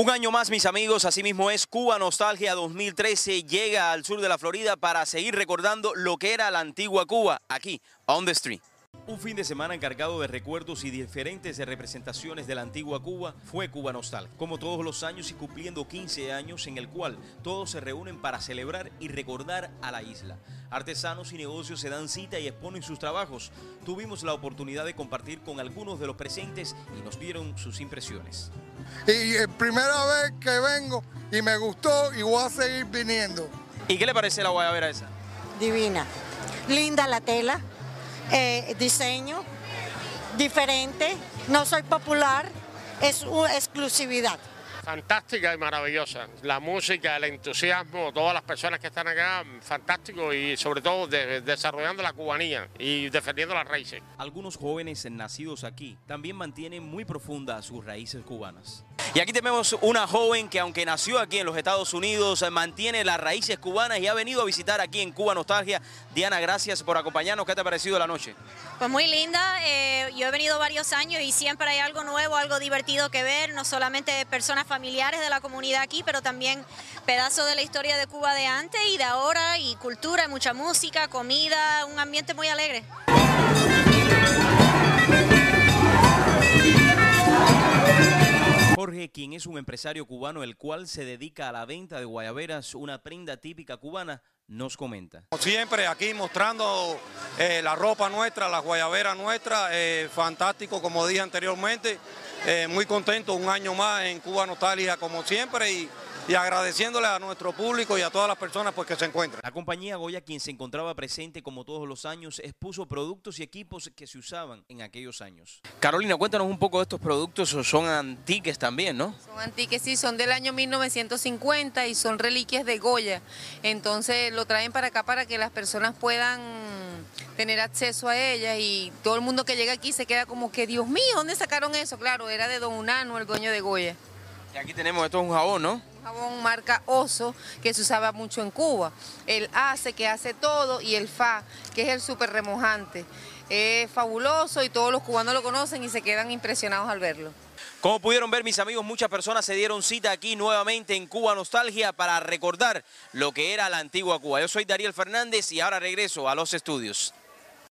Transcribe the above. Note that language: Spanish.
Un año más, mis amigos, así mismo es Cuba Nostalgia 2013, llega al sur de la Florida para seguir recordando lo que era la antigua Cuba, aquí, on the street. Un fin de semana encargado de recuerdos y diferentes representaciones de la antigua Cuba fue Cuba Nostal, como todos los años y cumpliendo 15 años en el cual todos se reúnen para celebrar y recordar a la isla. Artesanos y negocios se dan cita y exponen sus trabajos. Tuvimos la oportunidad de compartir con algunos de los presentes y nos dieron sus impresiones. Y es primera vez que vengo y me gustó y voy a seguir viniendo. ¿Y qué le parece la guayabera esa? Divina. Linda la tela, eh, diseño, diferente, no soy popular, es una exclusividad. Fantástica y maravillosa. La música, el entusiasmo, todas las personas que están acá, fantástico y sobre todo de- desarrollando la cubanía y defendiendo las raíces. Algunos jóvenes nacidos aquí también mantienen muy profundas sus raíces cubanas. Y aquí tenemos una joven que aunque nació aquí en los Estados Unidos, eh, mantiene las raíces cubanas y ha venido a visitar aquí en Cuba Nostalgia. Diana, gracias por acompañarnos. ¿Qué te ha parecido la noche? Pues muy linda, eh, yo he venido varios años y siempre hay algo nuevo, algo divertido que ver, no solamente personas familiares de la comunidad aquí, pero también pedazos de la historia de Cuba de antes y de ahora, y cultura, mucha música, comida, un ambiente muy alegre. Jorge, quien es un empresario cubano el cual se dedica a la venta de guayaberas, una prenda típica cubana, nos comenta. Siempre, aquí mostrando eh, la ropa nuestra, las guayaberas nuestras, eh, fantástico, como dije anteriormente, eh, muy contento un año más en Cuba Nostalgia como siempre y, y agradeciéndole a nuestro público y a todas las personas pues, que se encuentran. La compañía Goya, quien se encontraba presente como todos los años, expuso productos y equipos que se usaban en aquellos años. Carolina, cuéntanos un poco de estos productos, son antiques también, ¿no? Son antiques, sí, son del año 1950 y son reliquias de Goya. Entonces lo traen para acá para que las personas puedan tener acceso a ellas y todo el mundo que llega aquí se queda como que, Dios mío, ¿dónde sacaron eso? Claro, era de Don Unano, el dueño de Goya. Y aquí tenemos, esto es un jabón, ¿no? Un jabón marca Oso que se usaba mucho en Cuba. El ACE que hace todo y el FA que es el súper remojante. Es fabuloso y todos los cubanos lo conocen y se quedan impresionados al verlo. Como pudieron ver mis amigos, muchas personas se dieron cita aquí nuevamente en Cuba Nostalgia para recordar lo que era la antigua Cuba. Yo soy Dariel Fernández y ahora regreso a los estudios.